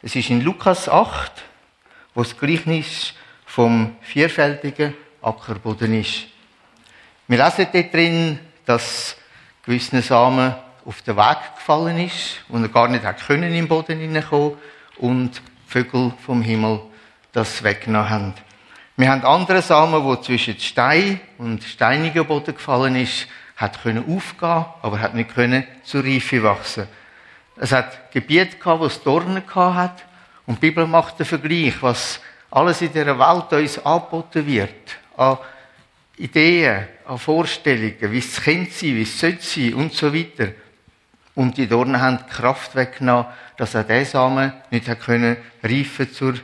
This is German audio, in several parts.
Es ist in Lukas 8, wo das Gleichnis vom vierfältigen Ackerboden ist. Wir lesen dort drin, dass gewisse Samen auf den Weg gefallen ist und er gar nicht hat können im Boden hineinkommen und Vögel vom Himmel das weggenommen haben. Wir haben andere Samen, wo zwischen Stein und steiniger Boden gefallen ist, hat können aufgehen, aber hat nicht können zur Reife wachsen. Es hat Gebiete gehabt, wo es Dornen gehabt hat. Und die Bibel macht den Vergleich, was alles in dieser Welt uns angeboten wird. An Ideen, an Vorstellungen, wie es könnte sein, wie es sollte sein und so weiter. Und die Dornen haben die Kraft weggenommen, dass auch der Samen nicht hat können reifen zur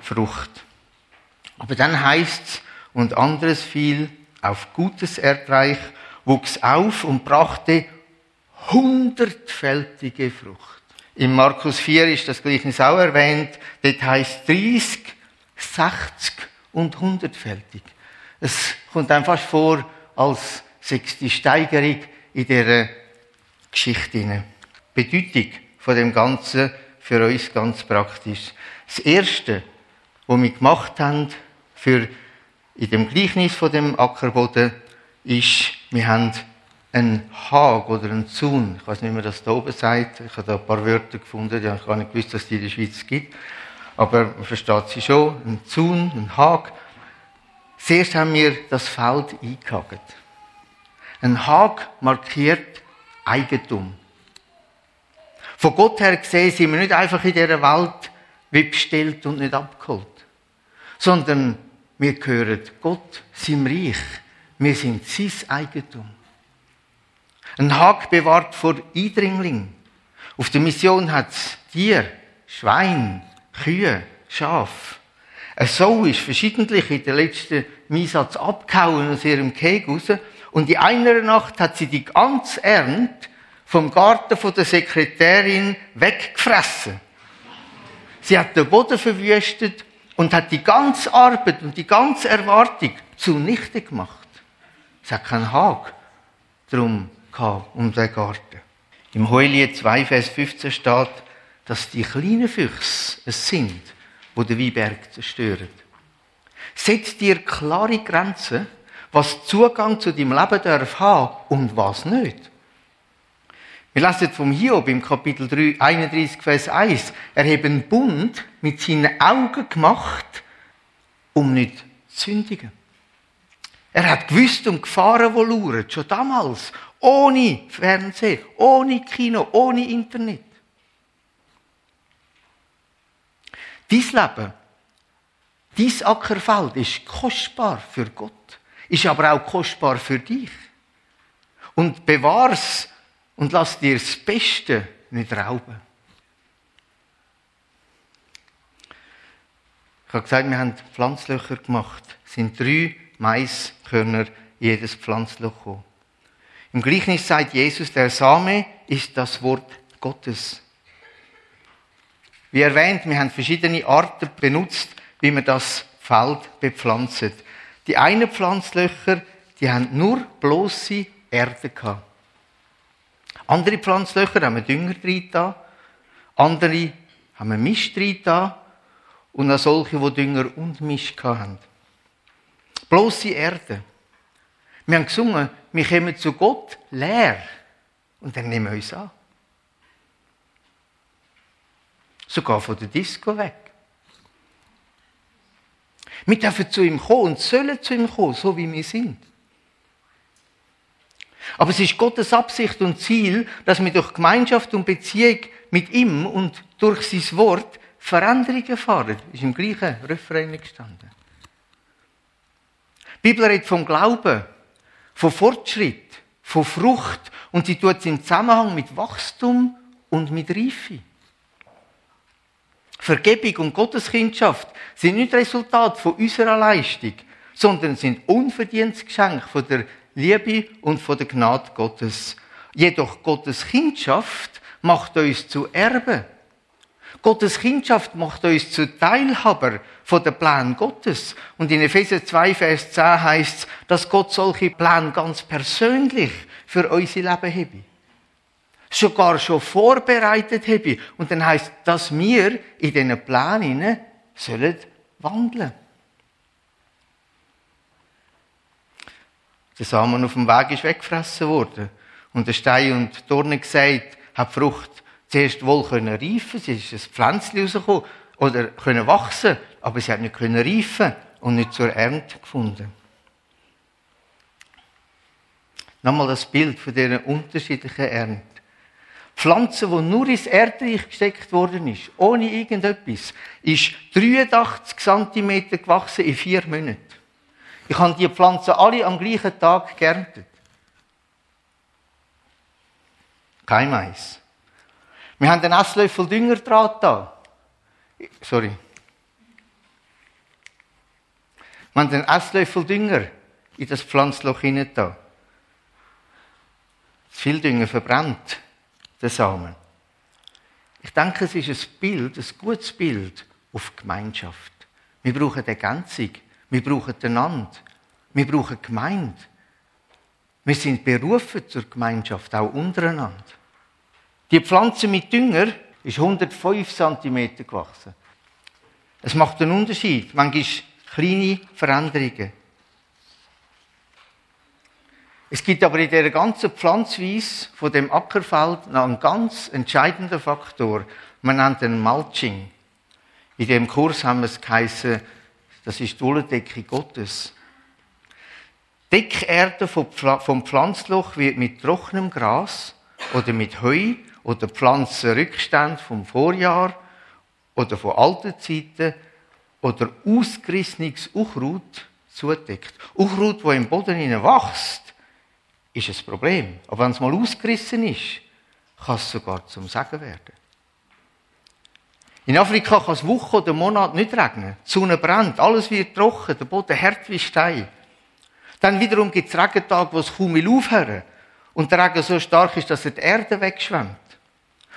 Frucht. Aber dann heißt's und anderes fiel auf gutes Erdreich, wuchs auf und brachte hundertfältige Frucht. Im Markus 4 ist das Gleichnis auch erwähnt. Dort heißt 30, 60 und hundertfältig. Es kommt einem fast vor als sechste Steigerung in dieser Geschichte. Hinein. Bedeutung von dem Ganzen für uns ganz praktisch. Das Erste, was wir gemacht haben für in dem Gleichnis von dem Ackerboden, ist, wir haben einen Hag oder einen Zaun. Ich weiß nicht, wie man das da oben sagt. Ich habe da ein paar Wörter gefunden, die habe ich gar nicht gewusst, dass es die in der Schweiz gibt. Aber man versteht sie schon. Ein Zaun, ein Hag. Zuerst haben wir das Feld eingehakt. Ein Hag markiert Eigentum. Von Gott her gesehen sind wir nicht einfach in dieser Welt wie bestellt und nicht abgeholt. Sondern wir gehören Gott, seinem Reich. Wir sind sein Eigentum. Ein Hag bewahrt vor Eindringling. Auf der Mission hat es Tier, Schwein, Kühe, Schaf. Ein Sau ist verschiedentlich in der letzten Einsatz abgehauen aus ihrem Keg raus. Und in einer Nacht hat sie die ganze Ernte vom Garten der Sekretärin weggefressen. Sie hat den Boden verwüstet und hat die ganze Arbeit und die ganze Erwartung zunichte gemacht. Es hat keinen Hag drum um den Garten. Im Heulied 2, Vers 15 steht, dass die kleinen Füchse es sind, wo den Weinberg zerstören. Setz dir klare Grenzen, was Zugang zu deinem Leben darf haben und was nicht. Wir lesen vom Hiob im Kapitel 3, 31, Vers 1. Er hat einen Bund mit seinen Augen gemacht, um nicht zu sündigen. Er hat gewusst um Gefahren, die lauern, schon damals. Ohne Fernsehen, ohne Kino, ohne Internet. Dein Leben, dein Ackerfeld ist kostbar für Gott, ist aber auch kostbar für dich. Und bewahr's und lass dir das Beste nicht rauben. Ich habe gesagt, wir haben Pflanzlöcher gemacht. Es sind drei Maiskörner jedes Pflanzloch gekommen. Im Gleichnis sagt Jesus, der Same ist das Wort Gottes. Wie erwähnt, wir haben verschiedene Arten benutzt, wie man das Feld bepflanzt. Die einen Pflanzlöcher, die haben nur bloße Erde gehabt. Andere Pflanzlöcher haben Dünger drin da, andere haben Mist drin da und auch solche, die Dünger und Mist haben. Bloße Erde. Wir haben gesungen, wir kommen zu Gott leer und dann nehmen wir uns an. Sogar von der Disco weg. Wir dürfen zu ihm kommen und sollen zu ihm kommen, so wie wir sind. Aber es ist Gottes Absicht und Ziel, dass wir durch Gemeinschaft und Beziehung mit ihm und durch sein Wort Veränderungen erfahren. Ist im gleichen Refrain gestanden. Die Bibel redet vom Glauben, von Fortschritt, von Frucht und sie tut es im Zusammenhang mit Wachstum und mit Reife. Vergebung und Gotteskindschaft sind nicht Resultat von unserer Leistung, sondern sind unverdientes Geschenk von der Liebe und von der Gnade Gottes. Jedoch Gottes Kindschaft macht uns zu Erben. Gottes Kindschaft macht uns zu Teilhaber von der Plan Gottes. Und in Epheser 2, Vers 10 heißt es, dass Gott solche Pläne ganz persönlich für unser Leben habe. sogar schon vorbereitet habe. Und dann heißt, dass wir in diesen Plänen sollen wandeln. Der Samen auf dem Weg ist weggefressen worden. Und der Stein und Dorne gesagt, hat die Frucht zuerst wohl können reifen, sie ist ein Pflänzchen rausgekommen, oder können wachsen, aber sie hat nicht können reifen und nicht zur Ernte gefunden. Nochmal das Bild von dieser unterschiedlichen Ernte. Pflanze, die nur ins Erdreich gesteckt worden ist, ohne irgendetwas, ist 83 cm gewachsen in vier Monaten. Ich habe die Pflanzen alle am gleichen Tag geerntet. Kein Mais. Wir haben einen Esslöffel Dünger dran da. Sorry. Wir haben einen Esslöffel Dünger in das Pflanzloch hinein da. Viel Dünger verbrennt den Samen. Ich denke, es ist ein Bild, ein gutes Bild auf Gemeinschaft. Wir brauchen Ergänzung. Wir brauchen einander. Wir brauchen Gemeinde. Wir sind berufen zur Gemeinschaft, auch untereinander. Die Pflanze mit Dünger ist 105 cm gewachsen. Es macht einen Unterschied. Manchmal kleine Veränderungen. Es gibt aber in der ganzen Pflanzweise von dem Ackerfeld noch einen ganz entscheidenden Faktor. Man nennt den Mulching. In dem Kurs haben wir es geheißen, das ist die Wolldecke Gottes. Deckerde vom Pflanzloch wird mit trockenem Gras oder mit Heu oder Pflanzenrückstand vom Vorjahr oder von alten Zeiten oder ausgerissenes Unkraut zudeckt. Unkraut, wo im Boden wächst, ist ein Problem. Aber wenn es mal ausgerissen ist, kann es sogar zum Segen werden. In Afrika kann es Wochen oder Monate nicht regnen. Die Sonne brennt, alles wird trocken, der Boden hart wie Stein. Dann wiederum gibt es Regentage, wo es kaum aufhören. Und der Regen so stark ist, dass er die Erde wegschwemmt.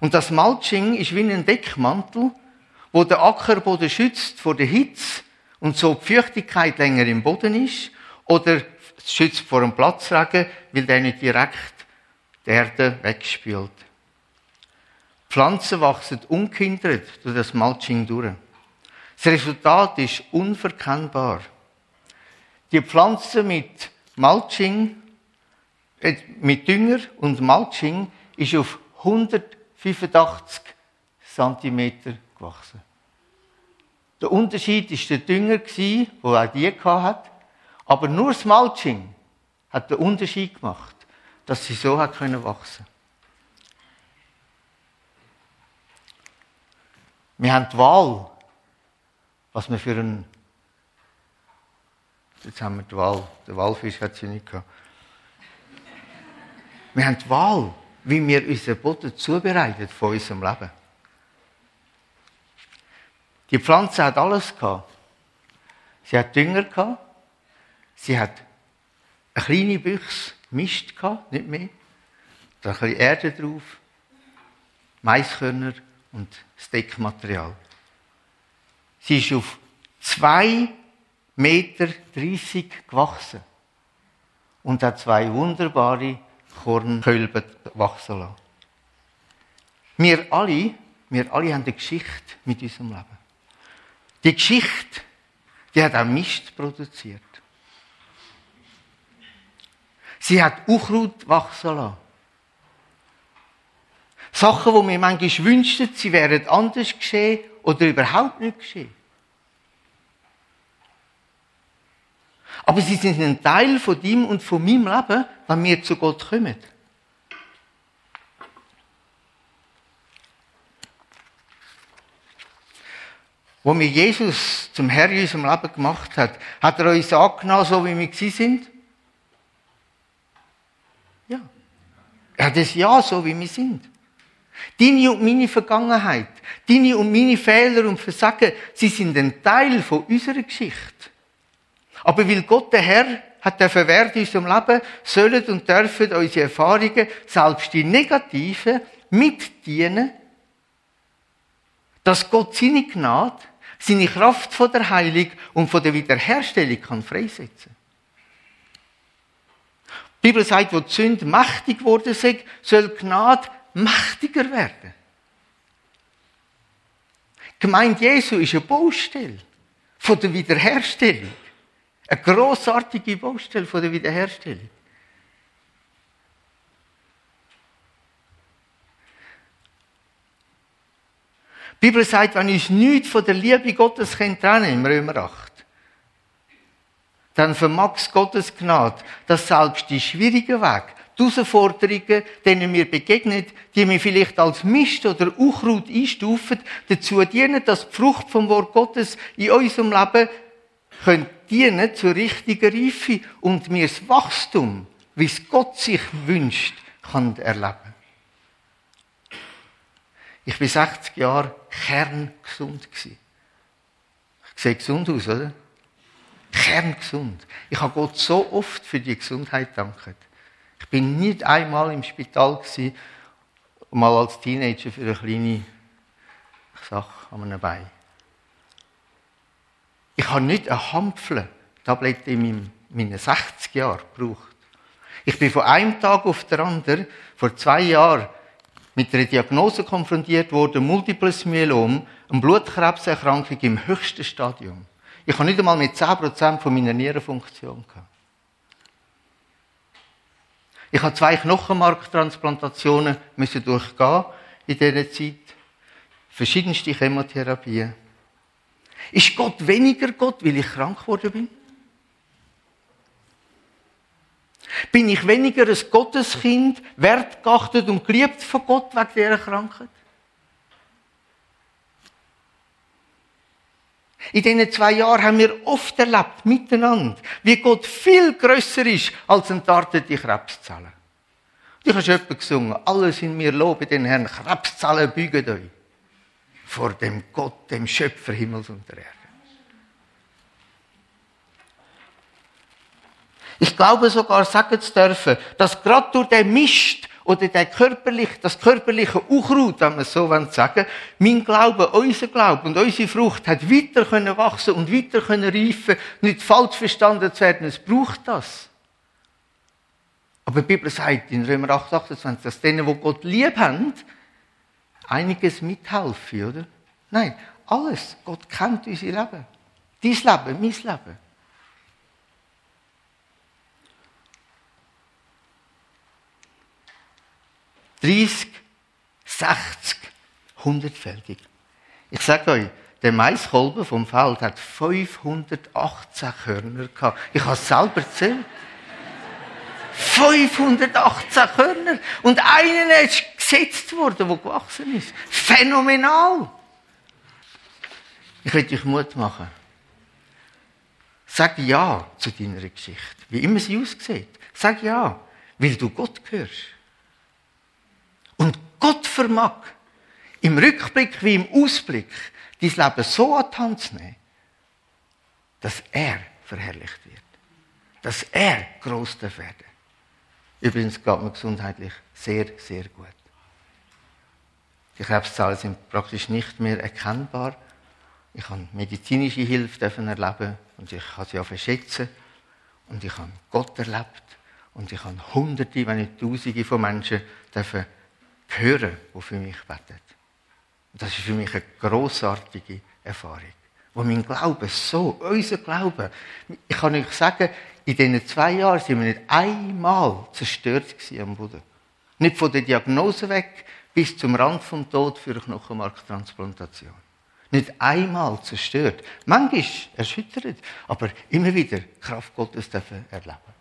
Und das Mulching ist wie ein Deckmantel, wo der Ackerboden schützt vor der Hitze und so die Feuchtigkeit länger im Boden ist oder schützt vor dem Platzregen, weil der nicht direkt die Erde wegspült. Pflanzen wachsen ungehindert durch das Mulching durch. Das Resultat ist unverkennbar. Die Pflanze mit Mulching, äh, mit Dünger und Mulching ist auf 185 cm gewachsen. Der Unterschied ist der Dünger wo auch die hat, aber nur das Mulching hat den Unterschied gemacht, dass sie so hat können wachsen. Wir haben die Wahl, was wir für einen Jetzt haben wir die Wahl. Der Walfisch hat sie nicht gehabt. Wir haben die Wahl, wie wir unseren Boden zubereiten von unserem Leben. Die Pflanze hat alles gehabt. Sie hat Dünger gehabt. Sie hat eine kleine Büchse Mist gehabt, nicht mehr. Da ein bisschen Erde drauf. Maiskörner und das Deckmaterial. Sie ist auf zwei Meter 30 gewachsen und hat zwei wunderbare Kornkölben wachsen lassen. Wir alle, wir alle haben eine Geschichte mit unserem Leben. Die Geschichte, die hat auch Mist produziert. Sie hat Unkraut wachsen lassen. Sachen, die wir manchmal wünschten, sie wären anders geschehen oder überhaupt nicht geschehen. Aber sie sind ein Teil von dem und von meinem Leben, wenn wir zu Gott kommen. Wo mir Jesus zum Herr in unserem Leben gemacht hat, hat er uns angenommen, so wie wir sind? Ja. Er hat es ja, so wie wir sind. Deine und meine Vergangenheit, deine und meine Fehler und Versagen, sie sind ein Teil von unserer Geschichte. Aber weil Gott der Herr hat der verwehrt in unserem Leben, sollen und dürfen unsere Erfahrungen, selbst die negativen, mitdienen, dass Gott seine Gnade, seine Kraft von der Heilung und von der Wiederherstellung kann freisetzen. Die Bibel sagt, wo die Sünde mächtig geworden ist, soll Gnade mächtiger werden. Die Gemeinde Jesu ist eine Baustelle von der Wiederherstellung. Eine grossartige Baustelle von der Wiederherstellung. Die Bibel sagt, wenn uns nichts von der Liebe Gottes trennen im Römer 8, dann vermag Gottes Gnade, dass selbst die schwierigen Wege, die Herausforderungen, denen wir begegnen, die wir vielleicht als Mist oder Unkraut einstufen, dazu dienen, dass die Frucht vom Wort Gottes in unserem Leben dienen zur richtigen Reife und wir das Wachstum, wie es Gott sich wünscht, kann erleben. Ich bin 60 Jahre kerngesund. Ich sehe gesund aus, oder? Kerngesund. Ich habe Gott so oft für die Gesundheit danken. Ich bin nicht einmal im Spital mal als Teenager für eine kleine Sache an einem Bein. Ich habe nicht eine Hampfle Tablette in meinen 60 Jahren gebraucht. Ich bin von einem Tag auf den anderen, vor zwei Jahren, mit einer Diagnose konfrontiert worden, Multiples Myelom, eine Blutkrebserkrankung im höchsten Stadium. Ich habe nicht einmal mit 10% von meiner Nierenfunktion gehabt. Ich habe zwei Knochenmarktransplantationen müssen durchgehen in dieser Zeit. Verschiedenste Chemotherapien. Ist Gott weniger Gott, weil ich krank geworden bin? Bin ich weniger ein Gotteskind, wertgeachtet und geliebt von Gott wegen dieser Krankheit? In diesen zwei Jahren haben wir oft erlebt, miteinander, wie Gott viel grösser ist als entartete Krebszellen. Du hast jemand gesungen, alles in mir lobe den Herrn, Krebszellen bügen euch. Vor dem Gott, dem Schöpfer Himmels und der Erde. Ich glaube sogar sagen zu dürfen, dass gerade durch den Mist oder der körperliche, das körperliche Unkraut, wenn man so sagen mein Glaube, unser Glaube und unsere Frucht hat weiter können wachsen und weiter können reifen, nicht falsch verstanden zu werden. Es braucht das. Aber die Bibel sagt in Römer 8, 28, dass denen, die Gott lieb haben, einiges mithelfen, oder? Nein, alles. Gott kennt unser Leben. Dein Leben, mein Leben. 30, 60, 100-fältig. Ich sage euch, der Maiskolben vom Feld hat 518 Körner gehabt. Ich habe es selber gezählt. 518 Körner. Und einer ist gesetzt worden, der gewachsen ist. Phänomenal. Ich will euch Mut machen. Sag Ja zu deiner Geschichte. Wie immer sie aussieht. Sag Ja, weil du Gott gehörst. Und Gott vermag, im Rückblick wie im Ausblick, dein Leben so an die Hand zu nehmen, dass er verherrlicht wird. Dass er werden darf. Übrigens geht mir gesundheitlich sehr, sehr gut. Die Krebszahlen sind praktisch nicht mehr erkennbar. Ich habe medizinische Hilfe erleben und ich kann sie auch verschätzen. Und ich habe Gott erlebt und ich habe Hunderte, wenn nicht Tausende von Menschen dürfen hören, die für mich beten. Und das ist für mich eine grossartige Erfahrung. Wo mein Glaube so, unser Glaube, ich kann euch sagen, in diesen zwei Jahren sind wir nicht einmal zerstört am Boden. Nicht von der Diagnose weg bis zum Rand vom Tod für eine Knochenmarktransplantation. Nicht einmal zerstört. Manchmal erschüttert, aber immer wieder Kraft Gottes dürfen erleben.